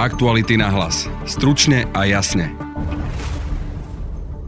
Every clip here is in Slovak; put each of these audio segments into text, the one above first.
Aktuality na hlas. Stručne a jasne.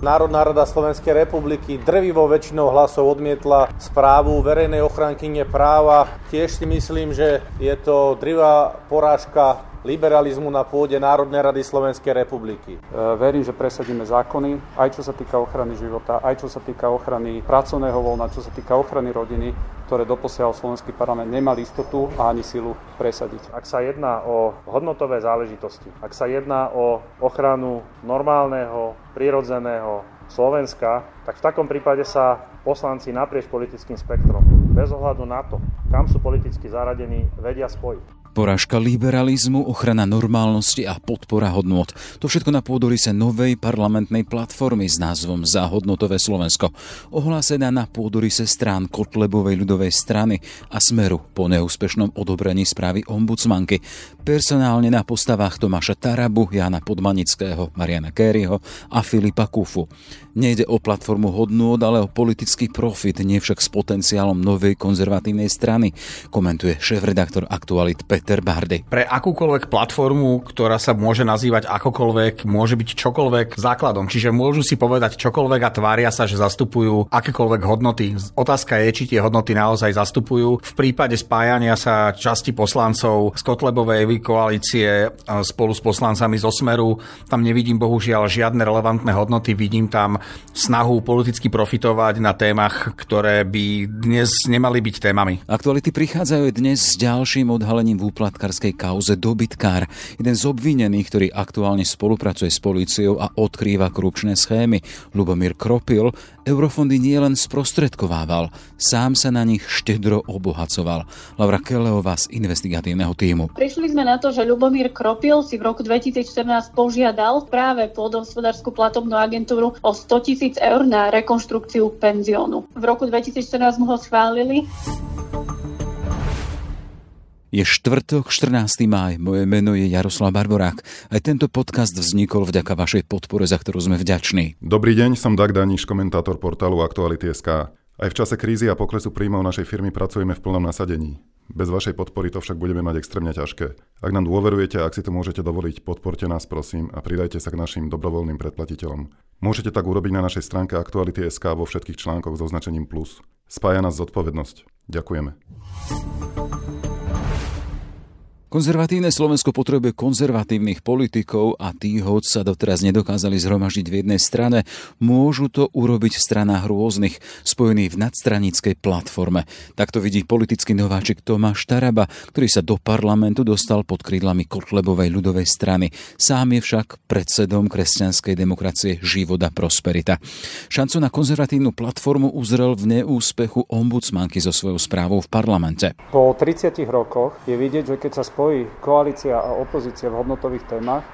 Národná rada Slovenskej republiky drvivou väčšinou hlasov odmietla správu verejnej ochrankyne práva. Tiež si myslím, že je to drivá porážka liberalizmu na pôde Národnej rady Slovenskej republiky. E, verím, že presadíme zákony, aj čo sa týka ochrany života, aj čo sa týka ochrany pracovného voľna, čo sa týka ochrany rodiny, ktoré doposiaľ Slovenský parlament nemal istotu a ani silu presadiť. Ak sa jedná o hodnotové záležitosti, ak sa jedná o ochranu normálneho, prirodzeného Slovenska, tak v takom prípade sa poslanci naprieč politickým spektrom, bez ohľadu na to, kam sú politicky zaradení, vedia spojiť. Porážka liberalizmu, ochrana normálnosti a podpora hodnot. To všetko na pôdorise novej parlamentnej platformy s názvom Záhodnotové Slovensko. Ohlásená na pôdorise strán Kotlebovej ľudovej strany a Smeru po neúspešnom odobrení správy ombudsmanky. Personálne na postavách Tomáša Tarabu, Jana Podmanického, Mariana Kéryho a Filipa Kufu. Nejde o platformu hodnôt, ale o politický profit, nie však s potenciálom novej konzervatívnej strany, komentuje šéf-redaktor Aktualit Peter Bardy. Pre akúkoľvek platformu, ktorá sa môže nazývať akokoľvek, môže byť čokoľvek základom. Čiže môžu si povedať čokoľvek a tvária sa, že zastupujú akékoľvek hodnoty. Otázka je, či tie hodnoty naozaj zastupujú. V prípade spájania sa časti poslancov z Kotlebovej koalície spolu s poslancami zo Smeru, tam nevidím bohužiaľ žiadne relevantné hodnoty, vidím tam snahu politicky profitovať na témach, ktoré by dnes nemali byť témami. Aktuality prichádzajú dnes s ďalším odhalením v úplatkarskej kauze Dobytkár. Jeden z obvinených, ktorý aktuálne spolupracuje s políciou a odkrýva korupčné schémy. Lubomír Kropil eurofondy nielen sprostredkovával, sám sa na nich štedro obohacoval. Laura Keleová z investigatívneho týmu. Prišli sme na to, že Lubomír Kropil si v roku 2014 požiadal práve pôdohospodárskú platobnú agentúru o 100 tisíc eur na rekonštrukciu penziónu. V roku 2014 mu ho schválili. Je štvrtok, 14. máj. Moje meno je Jaroslav Barborák. Aj tento podcast vznikol vďaka vašej podpore, za ktorú sme vďační. Dobrý deň, som Dag Daniš, komentátor portálu Aktuality.sk. Aj v čase krízy a poklesu príjmov našej firmy pracujeme v plnom nasadení. Bez vašej podpory to však budeme mať extrémne ťažké. Ak nám dôverujete ak si to môžete dovoliť, podporte nás prosím a pridajte sa k našim dobrovoľným predplatiteľom. Môžete tak urobiť na našej stránke Aktuality.sk vo všetkých článkoch s označením plus. Spája nás zodpovednosť. Ďakujeme. Konzervatívne Slovensko potrebuje konzervatívnych politikov a tí, hoď sa doteraz nedokázali zhromaždiť v jednej strane, môžu to urobiť v stranách rôznych, spojených v nadstranickej platforme. Takto vidí politický nováčik Tomáš Taraba, ktorý sa do parlamentu dostal pod krídlami Kotlebovej ľudovej strany. Sám je však predsedom kresťanskej demokracie Život a Prosperita. Šancu na konzervatívnu platformu uzrel v neúspechu ombudsmanky so svojou správou v parlamente. Po 30 rokoch je vidieť, že keď sa spojí koalícia a opozícia v hodnotových témach,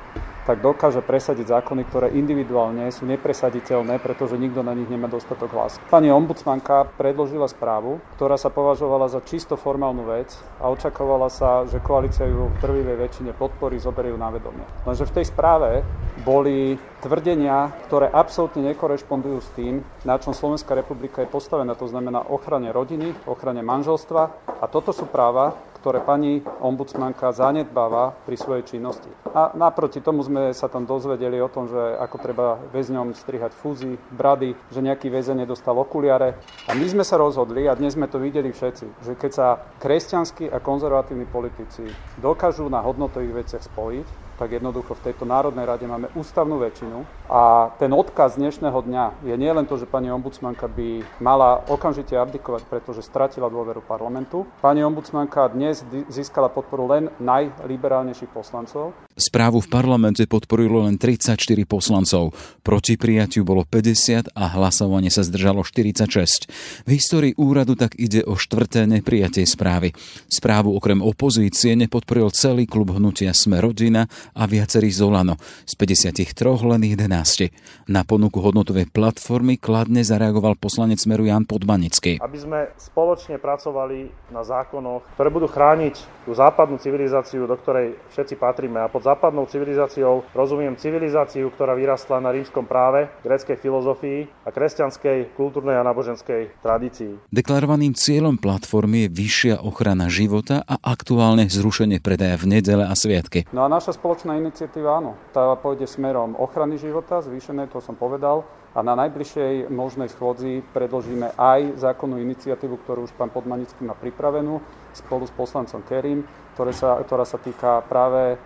tak dokáže presadiť zákony, ktoré individuálne sú nepresaditeľné, pretože nikto na nich nemá dostatok hlas. Pani ombudsmanka predložila správu, ktorá sa považovala za čisto formálnu vec a očakovala sa, že koalícia ju v prvej väčšine podporí, zoberie ju na vedomie. Lenže v tej správe boli tvrdenia, ktoré absolútne nekorešpondujú s tým, na čom Slovenská republika je postavená, to znamená ochrane rodiny, ochrane manželstva a toto sú práva, ktoré pani ombudsmanka zanedbáva pri svojej činnosti. A naproti tomu sme sa tam dozvedeli o tom, že ako treba väzňom strihať fúzy, brady, že nejaký väzeň nedostal okuliare. A my sme sa rozhodli, a dnes sme to videli všetci, že keď sa kresťanskí a konzervatívni politici dokážu na hodnotových veciach spojiť, tak jednoducho v tejto Národnej rade máme ústavnú väčšinu a ten odkaz dnešného dňa je nielen to, že pani ombudsmanka by mala okamžite abdikovať, pretože stratila dôveru parlamentu. Pani ombudsmanka dnes získala podporu len najliberálnejších poslancov. Správu v parlamente podporilo len 34 poslancov. Proti prijatiu bolo 50 a hlasovanie sa zdržalo 46. V histórii úradu tak ide o štvrté neprijatie správy. Správu okrem opozície nepodporil celý klub hnutia Sme rodina a viacerý Zolano. Z 53 len 11. Na ponuku hodnotovej platformy kladne zareagoval poslanec Smeru Jan Podmanický. Aby sme spoločne pracovali na zákonoch, ktoré budú chrániť tú západnú civilizáciu, do ktorej všetci patríme. A pod Západnou civilizáciou rozumiem civilizáciu, ktorá vyrastla na rímskom práve, gréckej filozofii a kresťanskej, kultúrnej a náboženskej tradícii. Deklarovaným cieľom platformy je vyššia ochrana života a aktuálne zrušenie predaja v nedele a sviatky. No a naša spoločná iniciatíva, áno, tá pôjde smerom ochrany života, zvýšené, to som povedal, a na najbližšej možnej schôdzi predložíme aj zákonnú iniciatívu, ktorú už pán Podmanický má pripravenú spolu s poslancom Kerim, ktoré sa, ktorá sa týka práve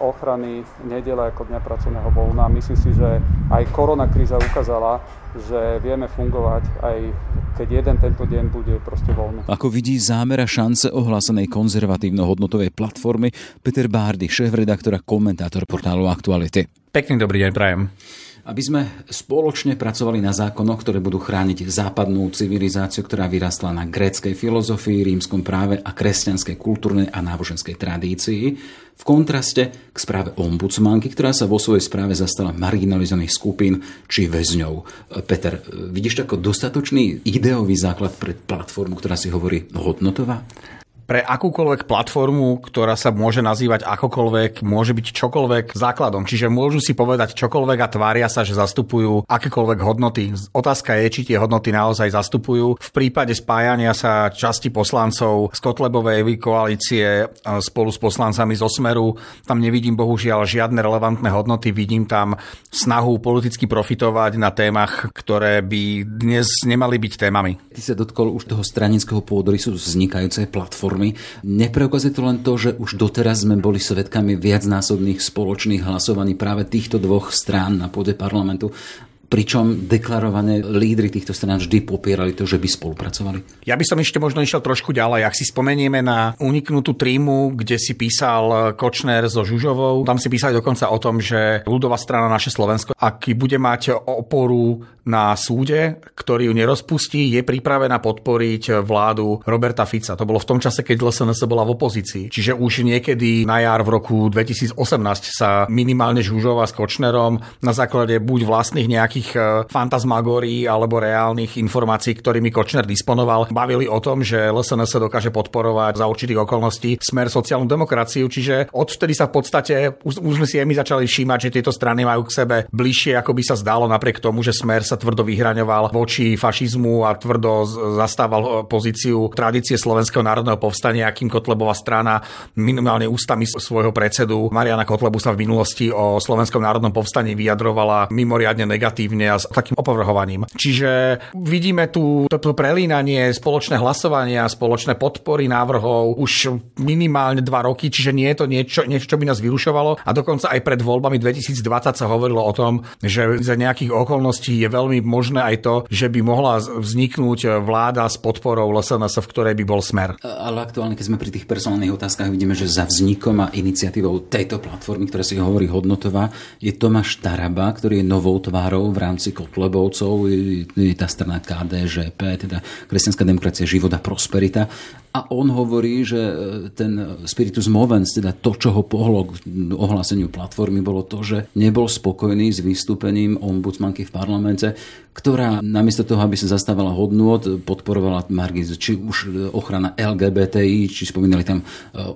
ochrany nedele ako dňa pracovného voľna. Myslím si, že aj korona kríza ukázala, že vieme fungovať aj keď jeden tento deň bude proste voľný. Ako vidí zámera šance ohlásenej konzervatívno-hodnotovej platformy Peter Bárdy, šéf-redaktor a komentátor portálu Aktuality. Pekný dobrý deň, prajem aby sme spoločne pracovali na zákonoch, ktoré budú chrániť západnú civilizáciu, ktorá vyrastla na gréckej filozofii, rímskom práve a kresťanskej kultúrnej a náboženskej tradícii, v kontraste k správe ombudsmanky, ktorá sa vo svojej správe zastala marginalizovaných skupín či väzňov. Peter, vidíš ako dostatočný ideový základ pre platformu, ktorá si hovorí hodnotová? Pre akúkoľvek platformu, ktorá sa môže nazývať akokoľvek, môže byť čokoľvek základom. Čiže môžu si povedať čokoľvek a tvária sa, že zastupujú akékoľvek hodnoty. Otázka je, či tie hodnoty naozaj zastupujú. V prípade spájania sa časti poslancov z Kotlebovej koalície spolu s poslancami z Osmeru, tam nevidím bohužiaľ žiadne relevantné hodnoty, vidím tam snahu politicky profitovať na témach, ktoré by dnes nemali byť témami. Ty sa dotkol už toho stranického pôdorysu vznikajúcej platformy reformy. Nepreukazuje to len to, že už doteraz sme boli svetkami viacnásobných spoločných hlasovaní práve týchto dvoch strán na pôde parlamentu pričom deklarované lídry týchto strán vždy popierali to, že by spolupracovali. Ja by som ešte možno išiel trošku ďalej. Ak si spomenieme na uniknutú trímu, kde si písal Kočner so Žužovou, tam si písali dokonca o tom, že ľudová strana naše Slovensko, ak bude mať oporu na súde, ktorý ju nerozpustí, je pripravená podporiť vládu Roberta Fica. To bolo v tom čase, keď LSNS bola v opozícii. Čiže už niekedy na jar v roku 2018 sa minimálne Žužova s Kočnerom na základe buď vlastných nejakých e, fantasmagórií alebo reálnych informácií, ktorými Kočner disponoval, bavili o tom, že LSNS dokáže podporovať za určitých okolností smer sociálnu demokraciu. Čiže odvtedy sa v podstate už, už sme si aj my začali všímať, že tieto strany majú k sebe bližšie, ako by sa zdalo, napriek tomu, že smer sa tvrdo vyhraňoval voči fašizmu a tvrdo zastával eh, pozíciu tradície Slovenského národného povstania, akým Kotlebová strana minimálne ústami svojho predsedu Mariana Kotlebu sa v minulosti o Slovenskom národnom povstaní vyjadrovala mimoriadne negatívne a s takým opovrhovaním. Čiže vidíme tu toto prelínanie, spoločné hlasovania, spoločné podpory návrhov už minimálne dva roky, čiže nie je to niečo, niečo, čo by nás vyrušovalo a dokonca aj pred voľbami 2020 sa hovorilo o tom, že za nejakých okolností je veľmi možné aj to, že by mohla vzniknúť vláda s podporou LSNS, v ktorej by bol smer. Ale aktuálne, keď sme pri tých personálnych otázkach, vidíme, že za vznikom a iniciatívou tejto platformy, ktorá si hovorí hodnotová, je Tomáš Taraba, ktorý je novou tvárou v rámci Kotlebovcov, tá strana KDŽP, teda Kresťanská demokracia, život a prosperita. A on hovorí, že e, ten spiritus movens, teda to, čo ho pohlo k ohláseniu platformy, bolo to, že nebol spokojný s vystúpením ombudsmanky v parlamente, ktorá namiesto toho, aby sa zastávala hodnôt, podporovala Margit, či už ochrana LGBTI, či spomínali tam e,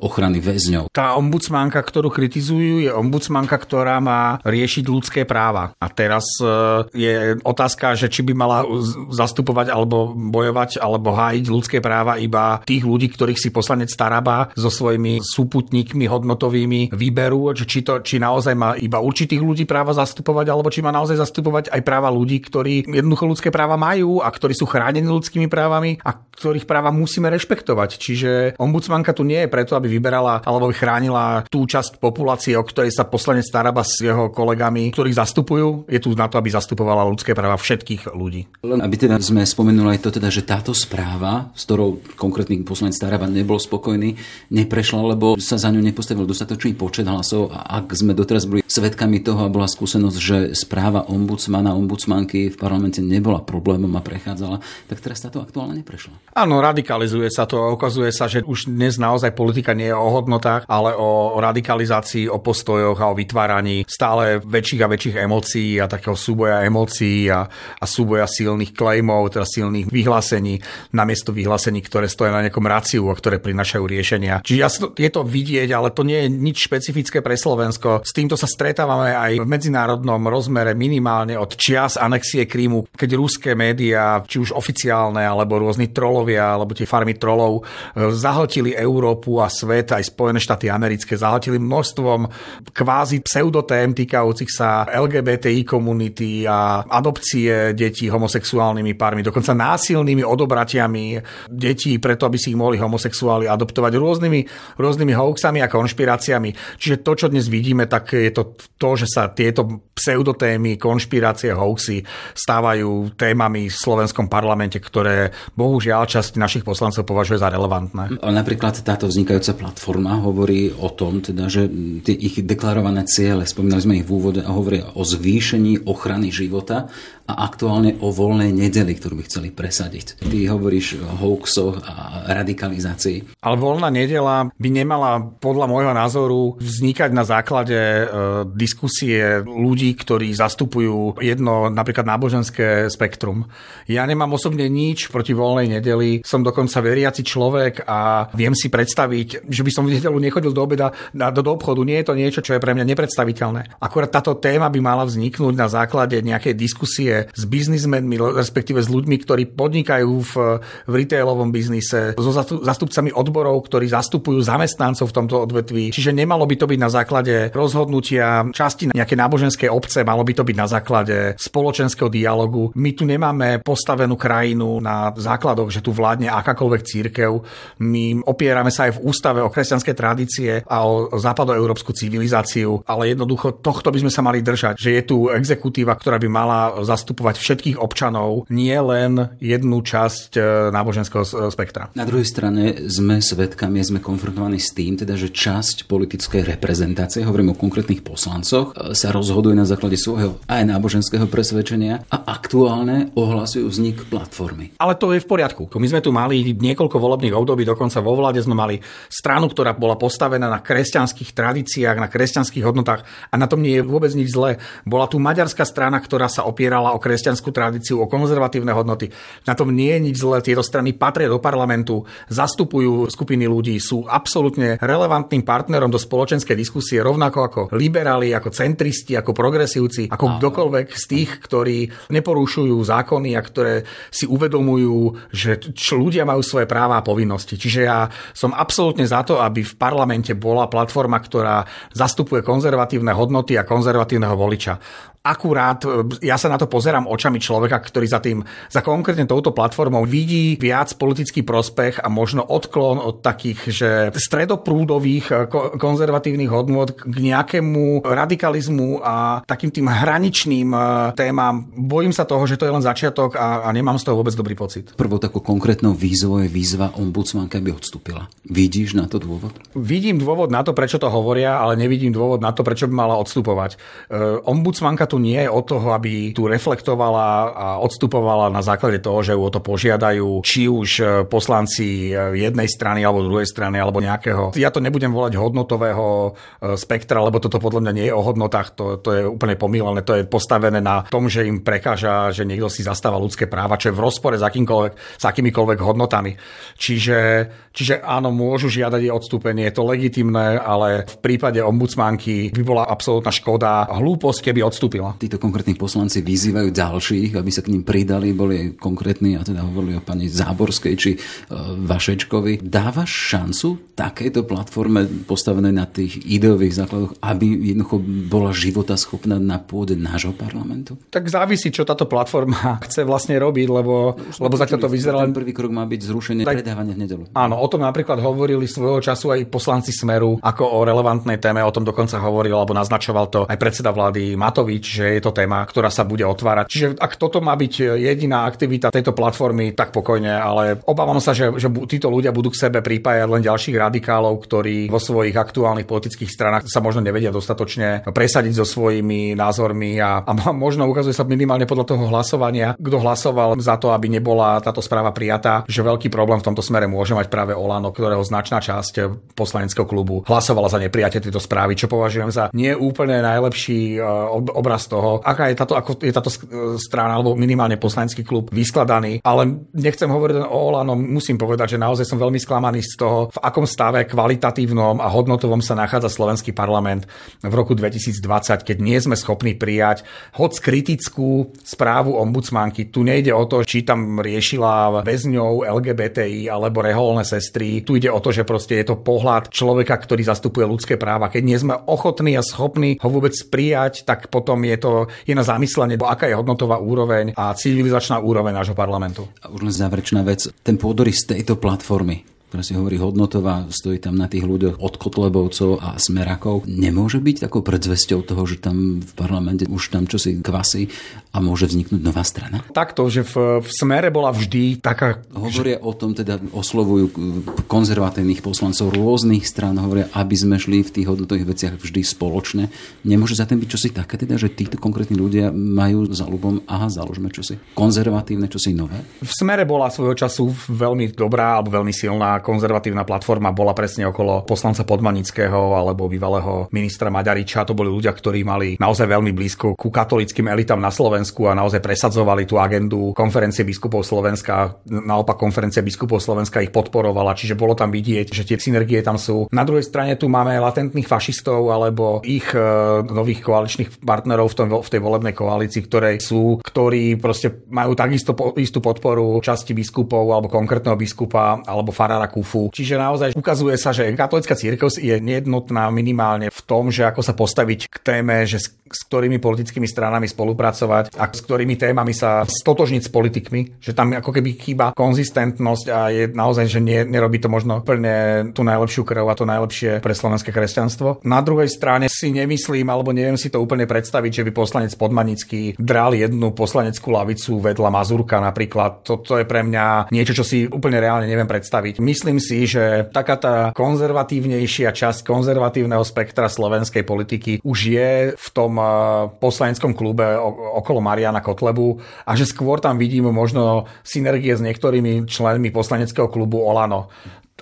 ochrany väzňov. Tá ombudsmanka, ktorú kritizujú, je ombudsmanka, ktorá má riešiť ľudské práva. A teraz e, je otázka, že či by mala zastupovať alebo bojovať alebo hájiť ľudské práva iba tých ľudí, ktorých si poslanec Taraba so svojimi súputníkmi hodnotovými vyberú, či, to, či naozaj má iba určitých ľudí práva zastupovať, alebo či má naozaj zastupovať aj práva ľudí, ktorí jednoducho ľudské práva majú a ktorí sú chránení ľudskými právami a ktorých práva musíme rešpektovať. Čiže ombudsmanka tu nie je preto, aby vyberala alebo by chránila tú časť populácie, o ktorej sa poslanec Taraba s jeho kolegami, ktorých zastupujú, je tu na to, aby zastupovala ľudské práva všetkých ľudí. Len aby teda sme spomenuli aj to, teda, že táto správa, s ktorou konkrétny poslanec Staraba nebol spokojný, neprešla, lebo sa za ňu nepostavil dostatočný počet hlasov a ak sme doteraz boli svedkami toho a bola skúsenosť, že správa ombudsmana, ombudsmanky v parlamente nebola problémom a prechádzala, tak teraz táto aktuálne neprešla. Áno, radikalizuje sa to a ukazuje sa, že už dnes naozaj politika nie je o hodnotách, ale o radikalizácii, o postojoch a o vytváraní stále väčších a väčších emócií a takého súboja emócií a, a súboja silných klejmov, teda silných vyhlásení, namiesto vyhlásení, ktoré stoja na nejakom raciu, ktoré prinašajú riešenia. Čiže je to vidieť, ale to nie je nič špecifické pre Slovensko. S týmto sa stretávame aj v medzinárodnom rozmere minimálne od čias anexie Krímu, keď ruské médiá, či už oficiálne, alebo rôzni trolovia, alebo tie farmy trolov, e, zahltili Európu a svet, aj Spojené štáty americké, zahltili množstvom kvázi pseudotém týkajúcich sa LGBTI komunity a adopcie detí homosexuálnymi pármi, dokonca násilnými odobratiami detí preto, aby si ich mohli homosexuáli adoptovať rôznymi, rôznymi hoaxami a konšpiráciami. Čiže to, čo dnes vidíme, tak je to to, že sa tieto pseudotémy, konšpirácie, hoaxy stávajú témami v slovenskom parlamente, ktoré bohužiaľ časť našich poslancov považuje za relevantné. Napríklad táto vznikajúca platforma hovorí o tom, teda, že tie ich deklarované ciele, spomínali sme ich v úvode, hovoria o zvýšení ochrany života a aktuálne o voľnej nedeli, ktorú by chceli presadiť. Ty hovoríš o hoaxoch a radikalizácii. Ale voľná nedela by nemala podľa môjho názoru vznikať na základe e, diskusie ľudí, ktorí zastupujú jedno napríklad náboženské spektrum. Ja nemám osobne nič proti voľnej nedeli, som dokonca veriaci človek a viem si predstaviť, že by som v nedelu nechodil do obeda do, do obchodu. Nie je to niečo, čo je pre mňa nepredstaviteľné. Akurát táto téma by mala vzniknúť na základe nejakej diskusie s biznismenmi, respektíve s ľuďmi, ktorí podnikajú v, v retailovom biznise, so zastupcami odborov, ktorí zastupujú zamestnancov v tomto odvetví. Čiže nemalo by to byť na základe rozhodnutia časti nejakej náboženskej obce, malo by to byť na základe spoločenského dialogu. My tu nemáme postavenú krajinu na základoch, že tu vládne akákoľvek církev. My opierame sa aj v ústave o kresťanské tradície a o západoeurópsku civilizáciu, ale jednoducho tohto by sme sa mali držať, že je tu exekutíva, ktorá by mala zastúpiť zastupovať všetkých občanov, nie len jednu časť e, náboženského spektra. Na druhej strane sme svedkami, sme konfrontovaní s tým, teda, že časť politickej reprezentácie, hovorím o konkrétnych poslancoch, e, sa rozhoduje na základe svojho aj náboženského presvedčenia a aktuálne ohlasujú vznik platformy. Ale to je v poriadku. My sme tu mali niekoľko volebných období, dokonca vo vláde sme mali stranu, ktorá bola postavená na kresťanských tradíciách, na kresťanských hodnotách a na tom nie je vôbec nič zlé. Bola tu maďarská strana, ktorá sa opierala o kresťanskú tradíciu, o konzervatívne hodnoty. Na tom nie je nič zlé. Tieto strany patria do parlamentu, zastupujú skupiny ľudí, sú absolútne relevantným partnerom do spoločenskej diskusie, rovnako ako liberáli, ako centristi, ako progresívci, ako kdokoľvek z tých, ktorí neporúšujú zákony a ktoré si uvedomujú, že ľudia majú svoje práva a povinnosti. Čiže ja som absolútne za to, aby v parlamente bola platforma, ktorá zastupuje konzervatívne hodnoty a konzervatívneho voliča. Akurát e, ja sa na to pozerám očami človeka, ktorý za tým, za konkrétne touto platformou vidí viac politický prospech a možno odklon od takých, že stredoprúdových e, konzervatívnych hodnot k nejakému radikalizmu a takým tým hraničným e, témam. Bojím sa toho, že to je len začiatok a, a nemám z toho vôbec dobrý pocit. Prvou takou konkrétnou výzvou je výzva ombudsmanka, aby odstúpila. Vidíš na to dôvod? Vidím dôvod na to, prečo to hovoria, ale nevidím dôvod na to, prečo by mala odstupovať. Ombudsmanka tu nie je o toho, aby tu reflektovala a odstupovala na základe toho, že ju o to požiadajú či už e, poslanci e, jednej strany alebo druhej strany alebo nejakého. Ja to nebudem volať hodnotového e, spektra, lebo toto podľa mňa nie je o hodnotách, to, to je úplne pomílené, to je postavené na tom, že im prekáža, že niekto si zastáva ľudské práva, čo je v rozpore s, akýmkoľvek, s akýmikoľvek hodnotami. Čiže, čiže áno, môžu žiadať odstúpenie, je to legitimné, ale v prípade ombudsmanky by bola absolútna škoda, hlúposť, keby odstúpil hovorila. Títo konkrétni poslanci vyzývajú ďalších, aby sa k ním pridali, boli konkrétni, a teda hovorili o pani Záborskej či e, Vašečkovi. Dávaš šancu takejto platforme postavenej na tých ideových základoch, aby jednoducho bola života schopná na pôde nášho parlamentu? Tak závisí, čo táto platforma chce vlastne robiť, lebo, lebo zatiaľ to vyzerá len... Prvý krok má byť zrušenie tak, predávania v nedelu. Áno, o tom napríklad hovorili svojho času aj poslanci Smeru, ako o relevantnej téme, o tom dokonca hovoril, alebo naznačoval to aj predseda vlády Matovič, že je to téma, ktorá sa bude otvárať. Čiže ak toto má byť jediná aktivita tejto platformy, tak pokojne, ale obávam sa, že, že títo ľudia budú k sebe pripájať len ďalších radikálov, ktorí vo svojich aktuálnych politických stranách sa možno nevedia dostatočne presadiť so svojimi názormi a, a možno ukazuje sa minimálne podľa toho hlasovania, kto hlasoval za to, aby nebola táto správa prijatá, že veľký problém v tomto smere môže mať práve Olano, ktorého značná časť poslaneckého klubu hlasovala za neprijatie tejto správy, čo považujem za nie úplne najlepší eh, obraz z toho, aká je táto, ako je táto strana, alebo minimálne poslanecký klub vyskladaný. Ale nechcem hovoriť o Olano, musím povedať, že naozaj som veľmi sklamaný z toho, v akom stave kvalitatívnom a hodnotovom sa nachádza slovenský parlament v roku 2020, keď nie sme schopní prijať hoc kritickú správu ombudsmanky. Tu nejde o to, či tam riešila väzňov LGBTI alebo reholné sestry. Tu ide o to, že proste je to pohľad človeka, ktorý zastupuje ľudské práva. Keď nie sme ochotní a schopní ho vôbec prijať, tak potom je to je na zamyslenie, aká je hodnotová úroveň a civilizačná úroveň nášho parlamentu. A už len záverečná vec. Ten pôdorys tejto platformy, ktorá si hovorí hodnotová, stojí tam na tých ľuďoch od Kotlebovcov a Smerakov. Nemôže byť takou predzvesťou toho, že tam v parlamente už tam čosi kvasí a môže vzniknúť nová strana? Takto, že v, v Smere bola vždy taká... Hovoria o tom, teda oslovujú konzervatívnych poslancov rôznych strán, hovoria, aby sme šli v tých hodnotových veciach vždy spoločne. Nemôže za tým byť čosi také, teda, že títo konkrétni ľudia majú za ľubom, aha, založme čosi konzervatívne, čosi nové? V Smere bola svojho času veľmi dobrá alebo veľmi silná konzervatívna platforma bola presne okolo poslanca Podmanického alebo bývalého ministra Maďariča. To boli ľudia, ktorí mali naozaj veľmi blízko ku katolickým elitám na Slovensku a naozaj presadzovali tú agendu konferencie biskupov Slovenska. Naopak konferencia biskupov Slovenska ich podporovala, čiže bolo tam vidieť, že tie synergie tam sú. Na druhej strane tu máme latentných fašistov alebo ich e, nových koaličných partnerov v, tom, v tej volebnej koalícii, ktoré sú, ktorí proste majú takisto po, istú podporu časti biskupov alebo konkrétneho biskupa alebo farára Kufu. Čiže naozaj ukazuje sa, že katolická církev je nejednotná minimálne v tom, že ako sa postaviť k téme, že s ktorými politickými stranami spolupracovať a s ktorými témami sa stotožniť s politikmi, že tam ako keby chýba konzistentnosť a je naozaj, že nie, nerobí to možno plne tú najlepšiu krv a to najlepšie pre slovenské kresťanstvo. Na druhej strane si nemyslím, alebo neviem si to úplne predstaviť, že by poslanec Podmanický dral jednu poslaneckú lavicu vedľa Mazurka napríklad. Toto je pre mňa niečo, čo si úplne reálne neviem predstaviť. Myslím si, že taká tá konzervatívnejšia časť konzervatívneho spektra slovenskej politiky už je v tom poslaneckom klube okolo Mariana Kotlebu a že skôr tam vidím možno synergie s niektorými členmi poslaneckého klubu Olano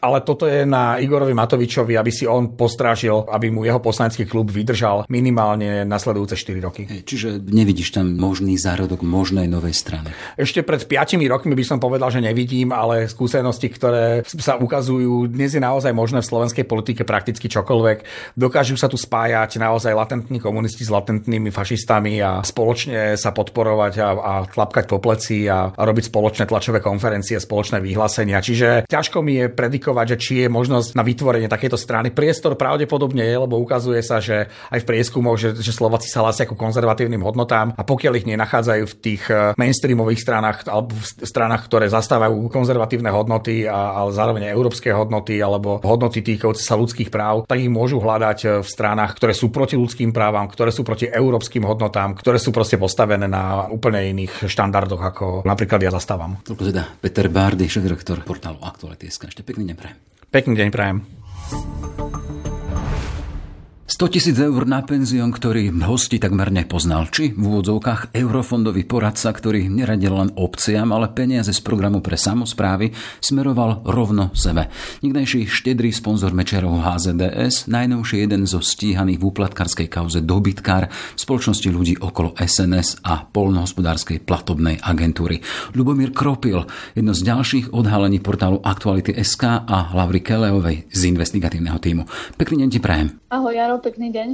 ale toto je na Igorovi Matovičovi, aby si on postrážil, aby mu jeho poslanecký klub vydržal minimálne nasledujúce 4 roky. Čiže nevidíš tam možný zárodok možnej novej strany? Ešte pred 5 rokmi by som povedal, že nevidím, ale skúsenosti, ktoré sa ukazujú, dnes je naozaj možné v slovenskej politike prakticky čokoľvek. Dokážu sa tu spájať naozaj latentní komunisti s latentnými fašistami a spoločne sa podporovať a, a tlapkať po pleci a, a robiť spoločné tlačové konferencie, spoločné vyhlásenia. Čiže ťažko mi je predikovať verifikovať, že či je možnosť na vytvorenie takéto strany. Priestor pravdepodobne je, lebo ukazuje sa, že aj v prieskumoch, že, že Slováci sa hlásia ako konzervatívnym hodnotám a pokiaľ ich nenachádzajú v tých eh, mainstreamových stranách alebo v stranách, ktoré zastávajú konzervatívne hodnoty a, ale zároveň európske hodnoty alebo hodnoty týkajúce sa ľudských práv, tak ich môžu hľadať eh, v stranách, ktoré sú proti ľudským právam, ktoré sú proti európskym hodnotám, ktoré sú proste postavené na úplne iných štandardoch, ako napríklad ja zastávam. Toľko teda Peter Bárdy, šéf-direktor portálu Aktuality.sk. Ešte pekný deň prajem. Pekný deň prajem. 100 tisíc eur na penzión, ktorý hosti takmer nepoznal, či v úvodzovkách eurofondový poradca, ktorý neradil len obciam, ale peniaze z programu pre samozprávy smeroval rovno sebe. Nikdejší štedrý sponzor Mečerov HZDS, najnovší jeden zo stíhaných v úplatkarskej kauze dobytkár v spoločnosti ľudí okolo SNS a polnohospodárskej platobnej agentúry. Lubomír Kropil, jedno z ďalších odhalení portálu Aktuality SK a Lavry Keleovej z investigatívneho týmu. Pekný deň ti prajem. Ahoj, Jaro, pekný deň.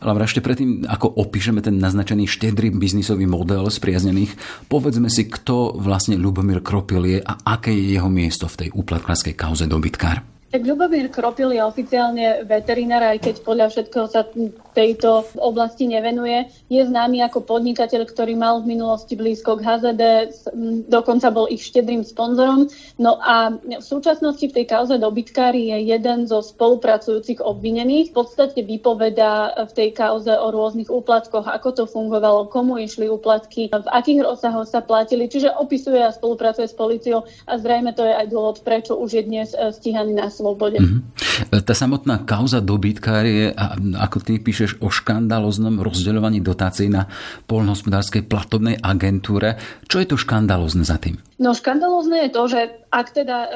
Ale ešte predtým, ako opíšeme ten naznačený štedrý biznisový model spriaznených, povedzme si, kto vlastne Lubomír Kropil je a aké je jeho miesto v tej úplatkárskej kauze dobytkár. Tak Ľubomír Kropil je oficiálne veterinár, aj keď podľa všetkého sa tejto oblasti nevenuje. Je známy ako podnikateľ, ktorý mal v minulosti blízko k HZD, dokonca bol ich štedrým sponzorom. No a v súčasnosti v tej kauze dobytkári je jeden zo spolupracujúcich obvinených. V podstate vypoveda v tej kauze o rôznych úplatkoch, ako to fungovalo, komu išli úplatky, v akých rozsahoch sa platili. Čiže opisuje a spolupracuje s policiou a zrejme to je aj dôvod, prečo už je dnes e, stíhaný na slobode. Mm-hmm. Tá samotná kauza dobytkár je, ako ty píšeš, o škandaloznom rozdeľovaní dotácií na polnohospodárskej platobnej agentúre. Čo je to škandalozne za tým? No škandalózne je to, že ak teda e,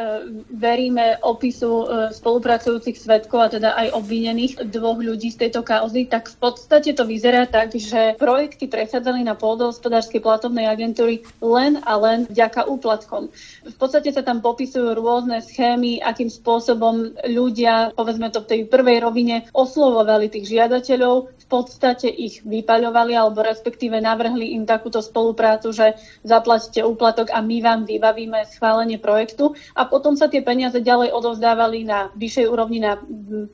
veríme opisu e, spolupracujúcich svetkov a teda aj obvinených dvoch ľudí z tejto kauzy, tak v podstate to vyzerá tak, že projekty presadzali na pôdohospodárskej platobnej agentúry len a len vďaka úplatkom. V podstate sa tam popisujú rôzne schémy, akým spôsobom ľudia, povedzme to v tej prvej rovine, oslovovali tých žiadateľov, v podstate ich vypaľovali alebo respektíve navrhli im takúto spoluprácu, že zaplatíte úplatok a my vám vybavíme schválenie projektu a potom sa tie peniaze ďalej odovzdávali na vyššej úrovni na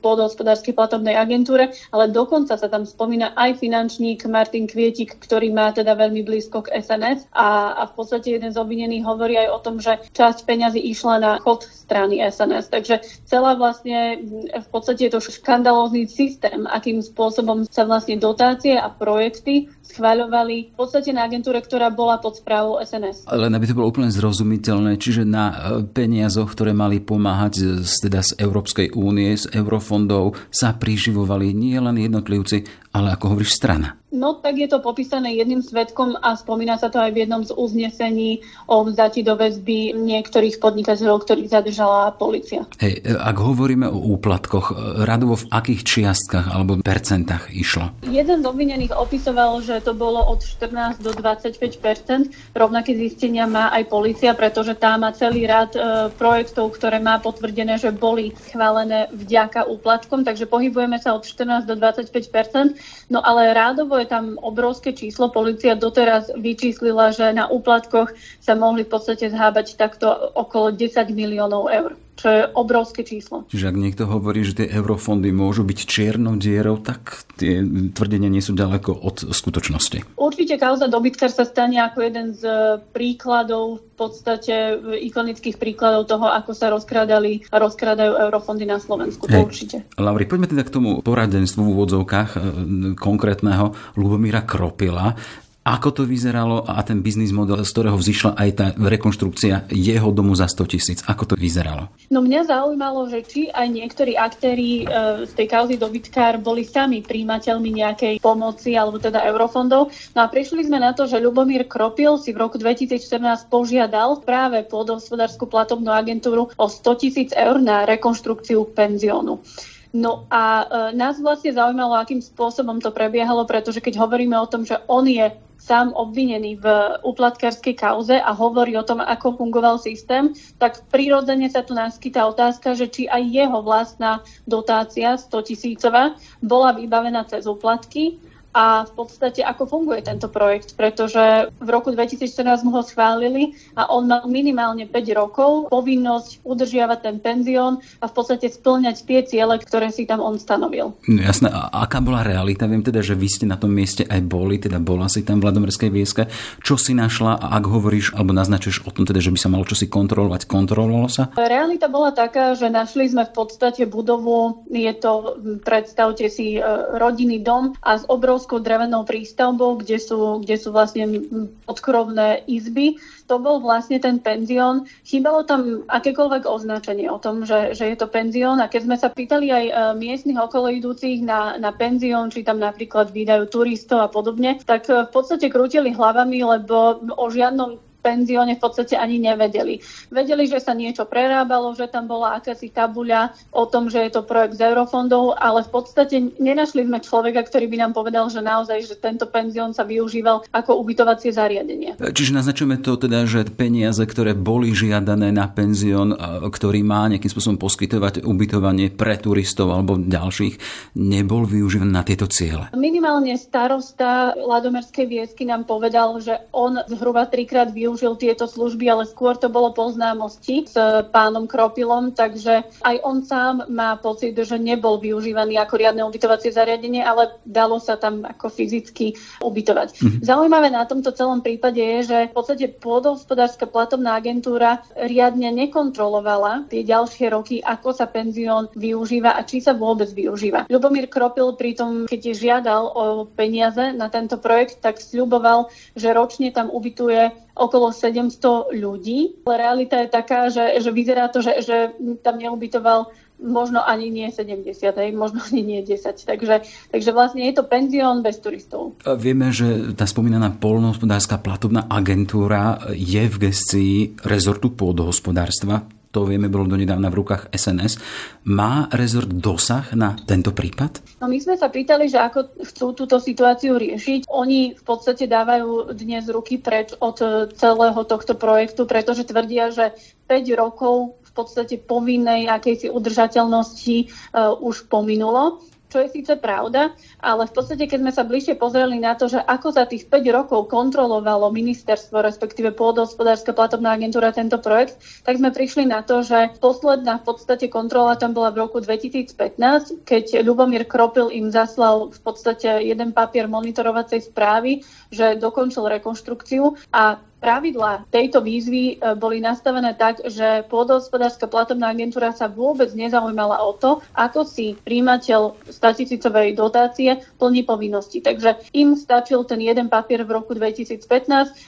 pôdohospodárskej platobnej agentúre, ale dokonca sa tam spomína aj finančník Martin Kvietik, ktorý má teda veľmi blízko k SNS a, a v podstate jeden z obvinených hovorí aj o tom, že časť peňazí išla na chod strany SNS. Takže celá vlastne v podstate je to škandalózny systém, akým spôsobom sa vlastne dotácie a projekty schváľovali v podstate na agentúre, ktorá bola pod správou SNS. Len aby to bolo úplne zrozumiteľné, čiže na e, peniazoch, ktoré mali pomáhať z, teda z Európskej únie, z eurofondov, sa priživovali nie len jednotlivci, ale ako hovoríš, strana. No tak je to popísané jedným svetkom a spomína sa to aj v jednom z uznesení o vzati do väzby niektorých podnikateľov, ktorých zadržala policia. Hej, ak hovoríme o úplatkoch, radovo v akých čiastkách alebo percentách išlo? Jeden z obvinených opisoval, že to bolo od 14 do 25% Rovnaké zistenia má aj policia, pretože tá má celý rad e, projektov, ktoré má potvrdené, že boli schválené vďaka úplatkom, takže pohybujeme sa od 14 do 25 No ale rádovo je tam obrovské číslo. Polícia doteraz vyčíslila, že na úplatkoch sa mohli v podstate zhábať takto okolo 10 miliónov eur čo je obrovské číslo. Čiže ak niekto hovorí, že tie eurofondy môžu byť čiernou dierou, tak tie tvrdenia nie sú ďaleko od skutočnosti. Určite kauza dobytkar sa stane ako jeden z príkladov, v podstate ikonických príkladov toho, ako sa rozkrádali a rozkrádajú eurofondy na Slovensku. To určite. Lauri, poďme teda k tomu poradenstvu v úvodzovkách e, konkrétneho Lubomíra Kropila. Ako to vyzeralo a ten biznis model, z ktorého vzýšla aj tá rekonštrukcia jeho domu za 100 tisíc? Ako to vyzeralo? No mňa zaujímalo, že či aj niektorí aktéri e, z tej kauzy dobytkár boli sami príjimateľmi nejakej pomoci alebo teda eurofondov. No a prišli sme na to, že Ľubomír Kropil si v roku 2014 požiadal práve pôdohospodárskú platobnú agentúru o 100 tisíc eur na rekonštrukciu penziónu. No a e, nás vlastne zaujímalo, akým spôsobom to prebiehalo, pretože keď hovoríme o tom, že on je sám obvinený v uplatkárskej kauze a hovorí o tom, ako fungoval systém, tak prirodzene sa tu naskytá otázka, že či aj jeho vlastná dotácia 100 tisícová bola vybavená cez úplatky a v podstate ako funguje tento projekt, pretože v roku 2014 mu ho schválili a on mal minimálne 5 rokov povinnosť udržiavať ten penzión a v podstate splňať tie ciele, ktoré si tam on stanovil. No, jasné, a aká bola realita? Viem teda, že vy ste na tom mieste aj boli, teda bola si tam v Vladomerskej vieske. Čo si našla a ak hovoríš alebo naznačuješ o tom teda, že by sa malo čosi kontrolovať, kontrolovalo sa? Realita bola taká, že našli sme v podstate budovu, je to, predstavte si, e, rodinný dom a z obrov obrovskou drevenou prístavbou, kde sú, kde sú vlastne odkrovné izby. To bol vlastne ten penzión. Chýbalo tam akékoľvek označenie o tom, že, že je to penzión a keď sme sa pýtali aj e, miestnych okoloidúcich na, na penzión, či tam napríklad vydajú turistov a podobne, tak e, v podstate krútili hlavami, lebo o žiadnom penzióne v podstate ani nevedeli. Vedeli, že sa niečo prerábalo, že tam bola akási tabuľa o tom, že je to projekt z eurofondov, ale v podstate nenašli sme človeka, ktorý by nám povedal, že naozaj, že tento penzión sa využíval ako ubytovacie zariadenie. Čiže naznačujeme to teda, že peniaze, ktoré boli žiadané na penzión, ktorý má nejakým spôsobom poskytovať ubytovanie pre turistov alebo ďalších, nebol využívaný na tieto ciele. Minimálne starosta Ladomerskej viesky nám povedal, že on zhruba trikrát využil využil tieto služby, ale skôr to bolo po známosti s pánom Kropilom, takže aj on sám má pocit, že nebol využívaný ako riadne ubytovacie zariadenie, ale dalo sa tam ako fyzicky ubytovať. Mm-hmm. Zaujímavé na tomto celom prípade je, že v podstate pôdohospodárska platobná agentúra riadne nekontrolovala tie ďalšie roky, ako sa penzión využíva a či sa vôbec využíva. Ľubomír Kropil pritom, keď žiadal o peniaze na tento projekt, tak sľuboval, že ročne tam ubytuje okolo 700 ľudí. Ale realita je taká, že, že vyzerá to, že, že tam neubytoval možno ani nie 70, hej, možno ani nie 10. Takže, takže vlastne je to penzión bez turistov. Vieme, že tá spomínaná polnohospodárska platobná agentúra je v gestii rezortu pôdohospodárstva to vieme, bolo donedávna v rukách SNS. Má rezort dosah na tento prípad? No my sme sa pýtali, že ako chcú túto situáciu riešiť. Oni v podstate dávajú dnes ruky preč od celého tohto projektu, pretože tvrdia, že 5 rokov v podstate povinnej akejsi udržateľnosti uh, už pominulo čo je síce pravda, ale v podstate, keď sme sa bližšie pozreli na to, že ako za tých 5 rokov kontrolovalo ministerstvo, respektíve pôdohospodárska platobná agentúra tento projekt, tak sme prišli na to, že posledná v podstate kontrola tam bola v roku 2015, keď Ľubomír Kropil im zaslal v podstate jeden papier monitorovacej správy, že dokončil rekonštrukciu a Pravidlá tejto výzvy e, boli nastavené tak, že pôdohospodárska platobná agentúra sa vôbec nezaujímala o to, ako si príjimateľ statisícovej dotácie plní povinnosti. Takže im stačil ten jeden papier v roku 2015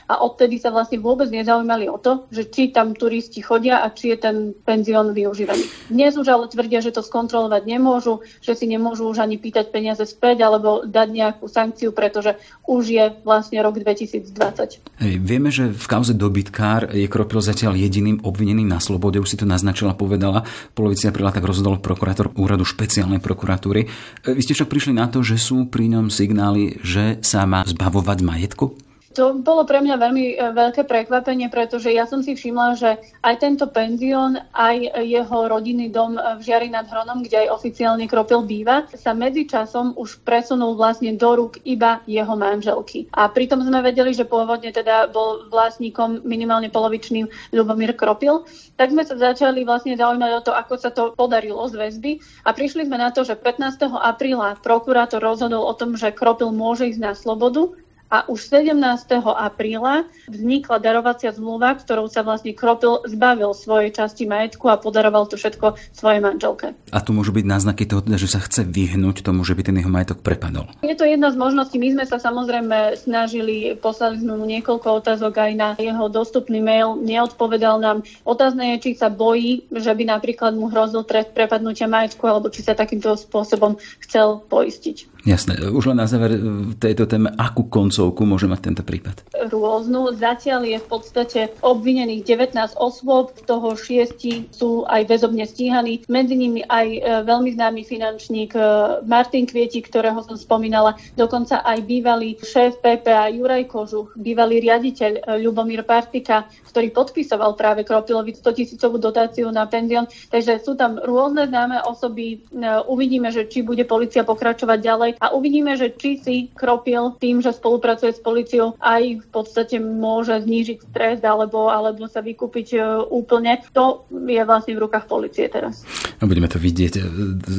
a odtedy sa vlastne vôbec nezaujímali o to, že či tam turisti chodia a či je ten penzión využívaný. Dnes už ale tvrdia, že to skontrolovať nemôžu, že si nemôžu už ani pýtať peniaze späť alebo dať nejakú sankciu, pretože už je vlastne rok 2020. Hej, vieme, že že v kauze dobytkár je Kropil zatiaľ jediným obvineným na slobode, už si to naznačila, povedala. Polovici apríla tak rozhodol prokurátor úradu špeciálnej prokuratúry. Vy ste však prišli na to, že sú pri ňom signály, že sa má zbavovať majetku? To bolo pre mňa veľmi e, veľké prekvapenie, pretože ja som si všimla, že aj tento penzión, aj jeho rodinný dom v Žiari nad Hronom, kde aj oficiálne Kropil býva, sa medzičasom už presunul vlastne do rúk iba jeho manželky. A pritom sme vedeli, že pôvodne teda bol vlastníkom minimálne polovičným Ľubomír Kropil, tak sme sa začali vlastne zaujímať o to, ako sa to podarilo z väzby a prišli sme na to, že 15. apríla prokurátor rozhodol o tom, že Kropil môže ísť na slobodu a už 17. apríla vznikla darovacia zmluva, ktorou sa vlastne Kropil zbavil svojej časti majetku a podaroval to všetko svojej manželke. A tu môžu byť náznaky toho, že sa chce vyhnúť tomu, že by ten jeho majetok prepadol. Je to jedna z možností. My sme sa samozrejme snažili, poslali sme mu niekoľko otázok aj na jeho dostupný mail, neodpovedal nám. Otázne je, či sa bojí, že by napríklad mu hrozil trest prepadnutia majetku, alebo či sa takýmto spôsobom chcel poistiť. Jasné. Už len na záver tejto téme, akú koncovku môže mať tento prípad? Rôznu. Zatiaľ je v podstate obvinených 19 osôb, z toho 6 sú aj väzobne stíhaní. Medzi nimi aj e, veľmi známy finančník e, Martin Kvieti, ktorého som spomínala, dokonca aj bývalý šéf PPA Juraj Kožuch, bývalý riaditeľ e, Ľubomír Partika, ktorý podpisoval práve Kropilovi 100 tisícovú dotáciu na penzión. Takže sú tam rôzne známe osoby. Uvidíme, že či bude policia pokračovať ďalej a uvidíme, že či si Kropil tým, že spolupracuje s policiou, aj v podstate môže znížiť stres alebo, alebo sa vykúpiť e, úplne. To je vlastne v rukách policie teraz. No, budeme to vidieť.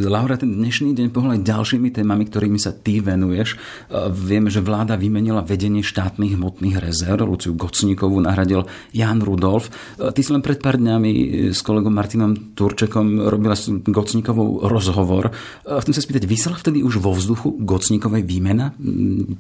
Laura, ten dnešný deň pohľad ďalšími témami, ktorými sa ty venuješ. E, vieme, že vláda vymenila vedenie štátnych hmotných rezerv. Luciu Gocníkovú nahradil Jan Rudolf. E, ty si len pred pár dňami s kolegom Martinom Turčekom robila s Gocníkovou rozhovor. Chcem sa spýtať, vysiela vtedy už vo vzduchu vzduchu Gocníkovej výmena?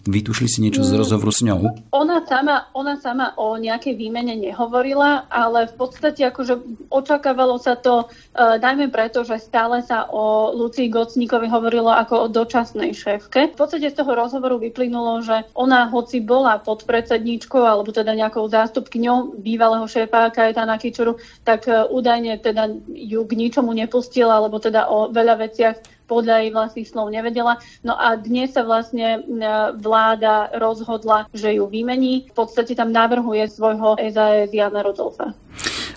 Vytušili si niečo z mm. rozhovoru s ňou? Ona sama, ona sama o nejakej výmene nehovorila, ale v podstate akože očakávalo sa to uh, najmä preto, že stále sa o Lucii Gocníkovej hovorilo ako o dočasnej šéfke. V podstate z toho rozhovoru vyplynulo, že ona hoci bola pod predsedníčkou alebo teda nejakou zástupkyňou bývalého šéfa Kajetana Kičuru, tak uh, údajne teda ju k ničomu nepustila, alebo teda o veľa veciach podľa jej vlastných slov nevedela. No a dnes sa vlastne e, vláda rozhodla, že ju vymení. V podstate tam navrhuje svojho SAS Jana Rodolfa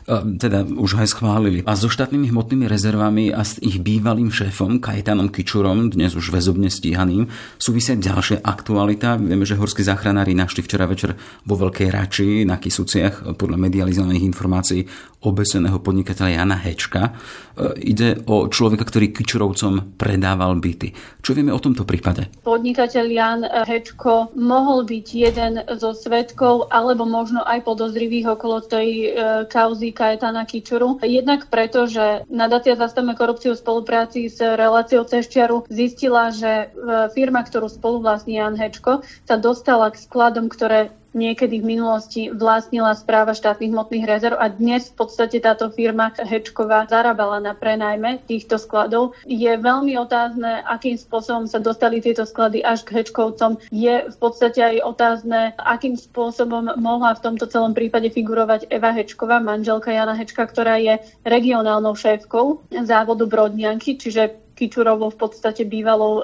teda už aj schválili. A so štátnymi hmotnými rezervami a s ich bývalým šéfom Kajetanom Kičurom, dnes už väzobne stíhaným, súvisia ďalšia aktualita. Vieme, že horskí záchranári našli včera večer vo Veľkej Rači na Kisuciach podľa medializovaných informácií obeseného podnikateľa Jana Hečka. E, ide o človeka, ktorý Kičurovcom predával byty. Čo vieme o tomto prípade? Podnikateľ Jan Hečko mohol byť jeden zo svetkov alebo možno aj podozrivých okolo tej kauzy Kajetana Kičuru. Jednak preto, že nadácia Zastavme korupciu v spolupráci s reláciou Ceščiaru zistila, že e, firma, ktorú spoluvlastní Jan Hečko, sa dostala k skladom, ktoré niekedy v minulosti vlastnila správa štátnych hmotných rezerv a dnes v podstate táto firma Hečková zarábala na prenajme týchto skladov. Je veľmi otázne, akým spôsobom sa dostali tieto sklady až k Hečkovcom. Je v podstate aj otázne, akým spôsobom mohla v tomto celom prípade figurovať Eva Hečková, manželka Jana Hečka, ktorá je regionálnou šéfkou závodu Brodnianky, čiže Kičurovou v podstate bývalou e,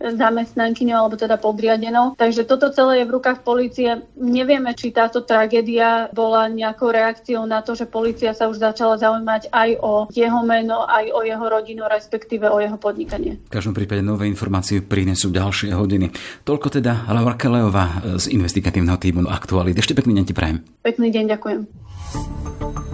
zamestnankyňou alebo teda podriadenou. Takže toto celé je v rukách policie. Nevieme, či táto tragédia bola nejakou reakciou na to, že policia sa už začala zaujímať aj o jeho meno, aj o jeho rodinu, respektíve o jeho podnikanie. V každom prípade nové informácie prinesú ďalšie hodiny. Toľko teda Laura Kelejová z investigatívneho týmu Aktualit. Ešte pekný deň ti prajem. Pekný deň, ďakujem.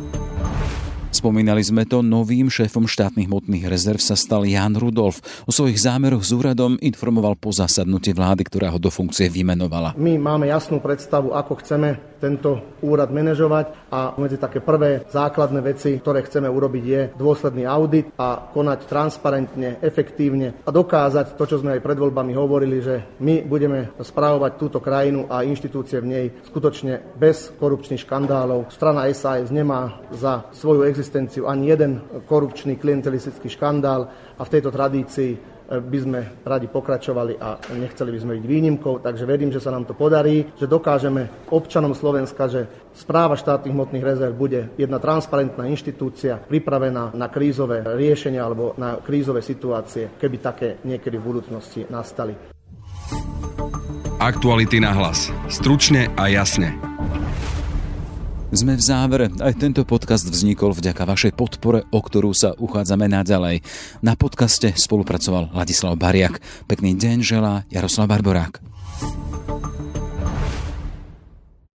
Spomínali sme to, novým šéfom štátnych hmotných rezerv sa stal Jan Rudolf. O svojich zámeroch s úradom informoval po zasadnutí vlády, ktorá ho do funkcie vymenovala. My máme jasnú predstavu, ako chceme tento úrad manažovať a medzi také prvé základné veci, ktoré chceme urobiť, je dôsledný audit a konať transparentne, efektívne a dokázať to, čo sme aj pred voľbami hovorili, že my budeme správovať túto krajinu a inštitúcie v nej skutočne bez korupčných škandálov. Strana SAS nemá za svoju existenciu existenciu ani jeden korupčný klientelistický škandál a v tejto tradícii eh, by sme radi pokračovali a nechceli by sme byť výnimkou, takže verím, že sa nám to podarí, že dokážeme občanom Slovenska, že správa štátnych hmotných rezerv bude jedna transparentná inštitúcia pripravená na krízové riešenia alebo na krízové situácie, keby také niekedy v budúcnosti nastali. Aktuality na hlas. Stručne a jasne. Sme v závere. Aj tento podcast vznikol vďaka vašej podpore, o ktorú sa uchádzame naďalej. Na podcaste spolupracoval Ladislav Bariak. Pekný deň želá Jaroslav Barborák.